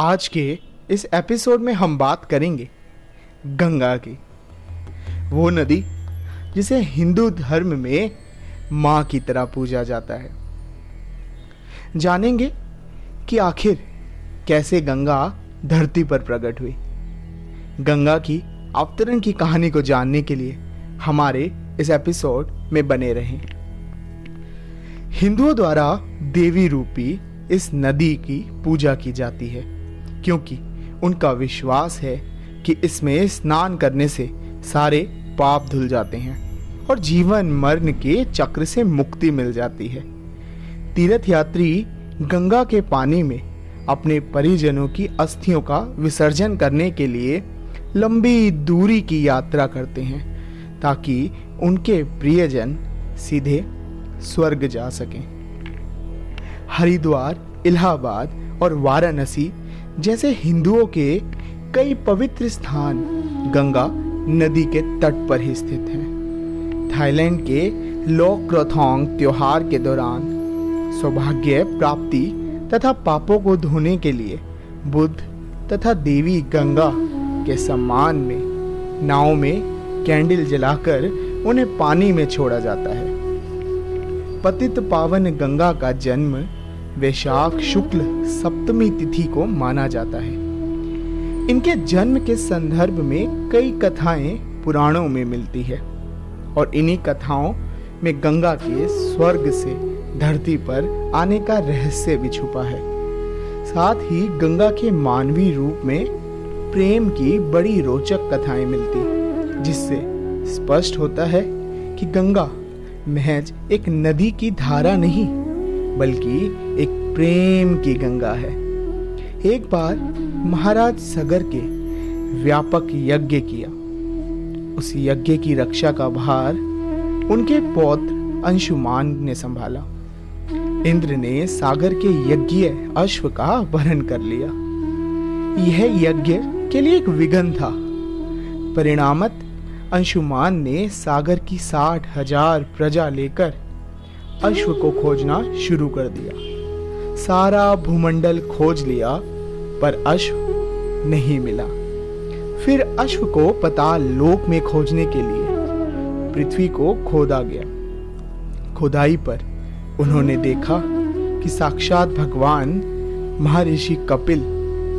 आज के इस एपिसोड में हम बात करेंगे गंगा की। वो नदी जिसे हिंदू धर्म में माँ की तरह पूजा जाता है। जानेंगे कि आखिर कैसे गंगा धरती पर प्रकट हुई। गंगा की अवतरण की कहानी को जानने के लिए हमारे इस एपिसोड में बने रहें। हिंदुओं द्वारा देवी रूपी इस नदी की पूजा की जाती है। क्योंकि उनका विश्वास है कि इसमें स्नान करने से सारे पाप धुल जाते हैं और जीवन मरण के चक्र से मुक्ति मिल जाती है। तीर्थ यात्री गंगा के पानी में अपने परिजनों की अस्थियों का विसर्जन करने के लिए लंबी दूरी की यात्रा करते हैं ताकि उनके प्रियजन सीधे स्वर्ग जा सकें। हरिद्वार, इलाहाबाद और वाराणसी जैसे हिंदुओं के कई पवित्र स्थान गंगा नदी के तट पर ही स्थित हैं। थाईलैंड के लोक्रोथोंग त्योहार के दौरान सौभाग्य, प्राप्ति तथा पापों को धोने के लिए बुद्ध तथा देवी गंगा के सम्मान में, नाव में कैंडल जलाकर उन्हें पानी में छोड़ा जाता है। पतित पावन गंगा का जन्म वैशाख शुक्ल सप्तमी तिथि को माना जाता है। इनके जन्म के संदर्भ में कई कथाएँ पुराणों में मिलती है और इन्हीं कथाओं में गंगा के स्वर्ग से धरती पर आने का रहस्य भी छुपा है। साथ ही गंगा के मानवीय रूप में प्रेम की बड़ी रोचक कथाएँ मिलती जिससे स्पष्ट होता है कि गंगा महज एक नदी की धारा नहीं, बल्कि प्रेम की गंगा है। एक बार महाराज सगर के व्यापक यज्ञ किया। उस यज्ञ की रक्षा का भार उनके पौत्र अंशुमान ने संभाला। इंद्र ने सागर के यज्ञ अश्व का वरण कर लिया। यह यज्ञ के लिए एक विघन था। परिणामत अंशुमान ने सागर की साठ हज़ार प्रजा लेकर अश्व को खोजना शुरू कर दिया। सारा भूमंडल खोज लिया, पर अश्व नहीं मिला। फिर अश्व को पताल लोक में खोजने के लिए पृथ्वी को खोदा गया। खोदाई पर उन्होंने देखा कि साक्षात भगवान महर्षि कपिल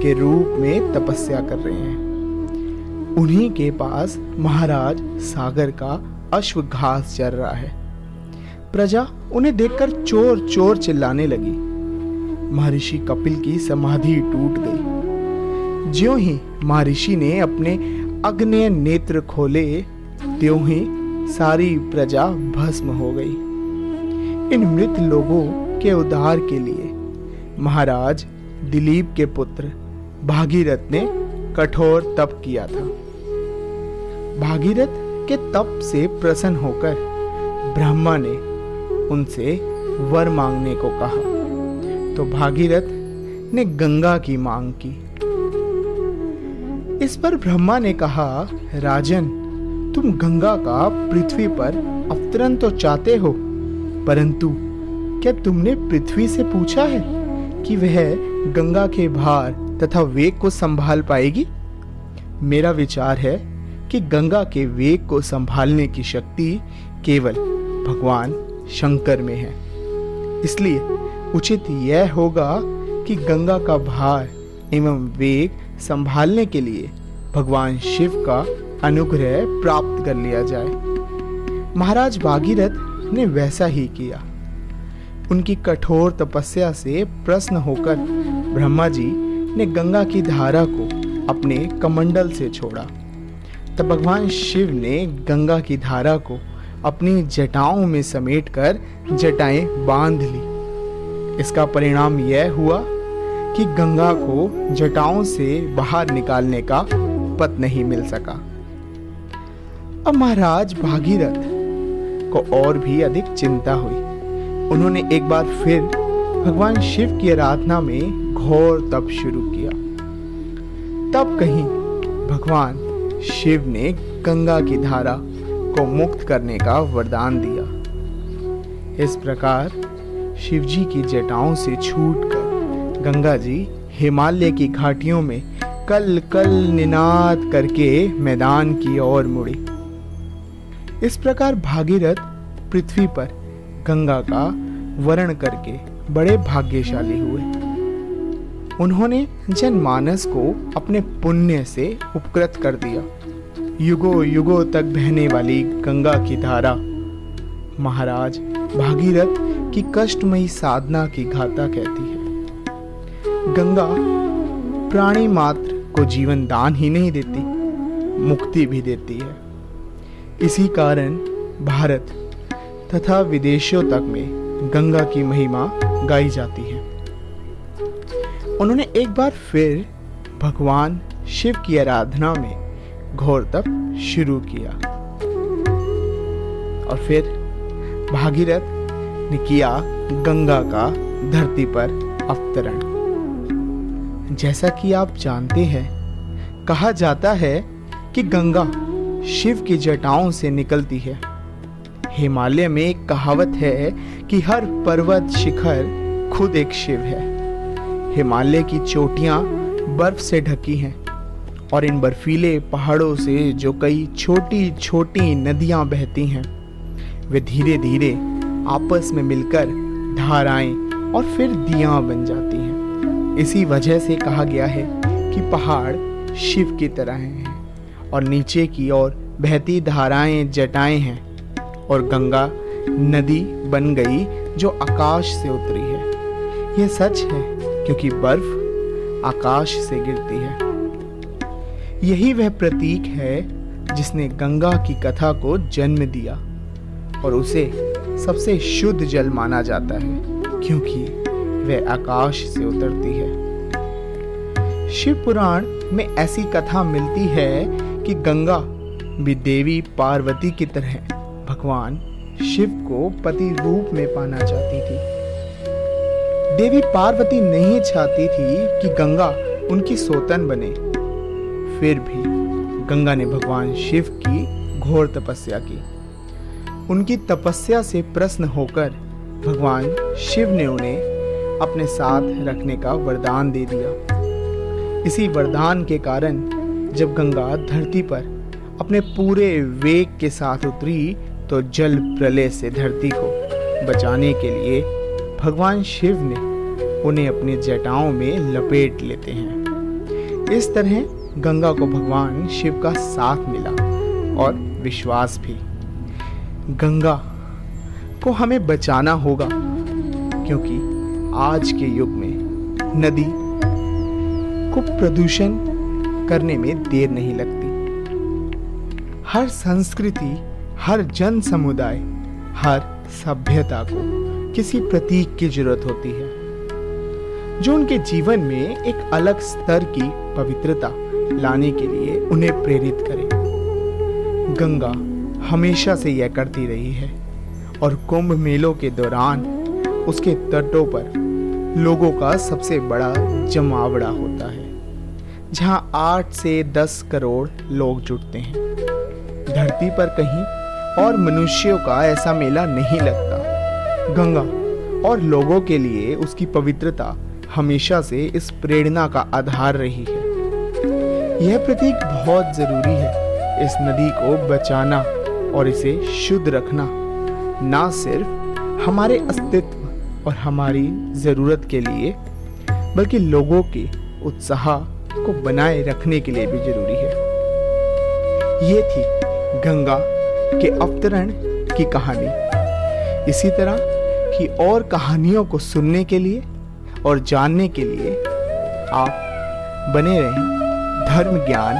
के रूप में तपस्या कर रहे हैं। उन्हीं के पास महाराज सागर का अश्व घास चर रहा है। प्रजा उन्हें देखकर चोर चोर चिल्लाने लगी। महर्षि कपिल की समाधि टूट गई। ज्यो ही महर्षि ने अपने अग्नि नेत्र खोले, त्यों ही सारी प्रजा भस्म हो गई। इन मृत लोगों के उद्धार के लिए महाराज दिलीप के पुत्र भागीरथ ने कठोर तप किया था। भागीरथ के तप से प्रसन्न होकर ब्रह्मा ने उनसे वर मांगने को कहा। तो भागीरथ ने गंगा की मांग की। इस पर ब्रह्मा ने कहा, राजन, तुम गंगा का पृथ्वी पर अवतरण तो चाहते हो, परंतु क्या तुमने पृथ्वी से पूछा है कि वह गंगा के भार तथा वेग को संभाल पाएगी? मेरा विचार है कि गंगा के वेग को संभालने की शक्ति केवल भगवान शंकर में है। इसलिए उचित यह होगा कि गंगा का भार एवं वेग संभालने के लिए भगवान शिव का अनुग्रह प्राप्त कर लिया जाए। महाराज भागीरथ ने वैसा ही किया। उनकी कठोर तपस्या से प्रश्न होकर ब्रह्मा जी ने गंगा की धारा को अपने कमंडल से छोड़ा। तब भगवान शिव ने गंगा की धारा को अपनी जटाओं में समेटकर जटाएँ बाँध ली। इसका परिणाम यह हुआ कि गंगा को जटाओं से बाहर निकालने का पत नहीं मिल सका। अब महाराज भागीरथ को और भी अधिक चिंता हुई। उन्होंने एक बार फिर भगवान शिव की आराधना में घोर तप शुरू किया। तब कहीं भगवान शिव ने गंगा की धारा को मुक्त करने का वरदान दिया। इस प्रकार शिवजी की जटाओं से छूटकर गंगा जी हिमालय की घाटियों में कल कल निनाद करके मैदान की ओर मुड़ी। इस प्रकार भागीरथ पृथ्वी पर गंगा का वर्ण करके बड़े भाग्यशाली हुए। उन्होंने जनमानस को अपने पुण्य से उपकृत कर दिया। युगो युगो तक बहने वाली गंगा की धारा। महाराज भागीरथ की कष्टमयी साधना की घाता कहती है। गंगा प्राणी मात्र को जीवन दान ही नहीं देती, मुक्ति भी देती है। इसी कारण भारत तथा विदेशों तक में गंगा की महिमा गाई जाती है। उन्होंने एक बार फिर भगवान शिव की आराधना में घोर तप शुरू किया। और फिर भागीरथ ने किया गंगा का धरती पर अवतरण। जैसा कि आप जानते हैं, कहा जाता है कि गंगा शिव की जटाओं से निकलती है। हिमालय में एक कहावत है कि हर पर्वत शिखर खुद एक शिव है। हिमालय की चोटियाँ बर्फ़ से ढकी हैं और इन बर्फीले पहाड़ों से जो कई छोटी छोटी नदियाँ बहती हैं, वे धीरे धीरे आपस में मिलकर धाराएँ और फिर दिया बन जाती हैं। इसी वजह से कहा गया है कि पहाड़ शिव की तरह हैं और नीचे की ओर बहती धाराएँ जटाएँ हैं और गंगा नदी बन गई जो आकाश से उतरी है। यह सच है क्योंकि बर्फ़ आकाश से गिरती है। यही वह प्रतीक है जिसने गंगा की कथा को जन्म दिया और उसे सबसे शुद्ध जल माना जाता है, क्योंकि वह आकाश से उतरती है। शिव पुराण में ऐसी कथा मिलती है कि गंगा भी देवी पार्वती की तरह भगवान शिव को पति रूप में पाना चाहती थी। देवी पार्वती नहीं चाहती थी कि गंगा उनकी सोतन बने। फिर भी गंगा ने भगवान शिव की घोर तपस्या की। उनकी तपस्या से प्रश्न होकर भगवान शिव ने उन्हें अपने साथ रखने का वरदान दे दिया। इसी वरदान के कारण जब गंगा धरती पर अपने पूरे वेग के साथ उतरी तो जल प्रलय से धरती को बचाने के लिए भगवान शिव ने उन्हें अपनी जटाओं में लपेट लेते हैं। इस तरह गंगा को भगवान शिव का साथ मिला और विश्वास भी। गंगा को हमें बचाना होगा, क्योंकि आज के युग में नदी को प्रदूषण करने में देर नहीं लगती। हर संस्कृति, हर जन समुदाय, हर सभ्यता को किसी प्रतीक की ज़रूरत होती है, जो उनके जीवन में एक अलग स्तर की पवित्रता लाने के लिए उन्हें प्रेरित करे। गंगा हमेशा से यह करती रही है और कुंभ मेलों के दौरान उसके तटों पर लोगों का सबसे बड़ा जमावड़ा होता है, जहाँ आठ से दस करोड़ लोग जुटते हैं। धरती पर कहीं और मनुष्यों का ऐसा मेला नहीं लगता। गंगा और लोगों के लिए उसकी पवित्रता हमेशा से इस प्रेरणा का आधार रही है। यह प्रतीक बहुत ज़रूरी है, इस नदी को बचाना। और इसे शुद्ध रखना। ना सिर्फ़ हमारे अस्तित्व और हमारी ज़रूरत के लिए, बल्कि लोगों के उत्साह को बनाए रखने के लिए भी ज़रूरी है। ये थी गंगा के अवतरण की कहानी। इसी तरह की और कहानियों को सुनने के लिए और जानने के लिए आप बने रहें धर्म ज्ञान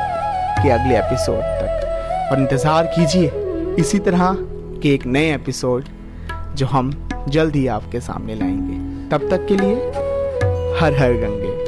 के अगले एपिसोड तक। और इंतज़ार कीजिए इसी तरह के एक नए एपिसोड जो हम जल्द ही आपके सामने लाएँगे। तब तक के लिए हर हर गंगे।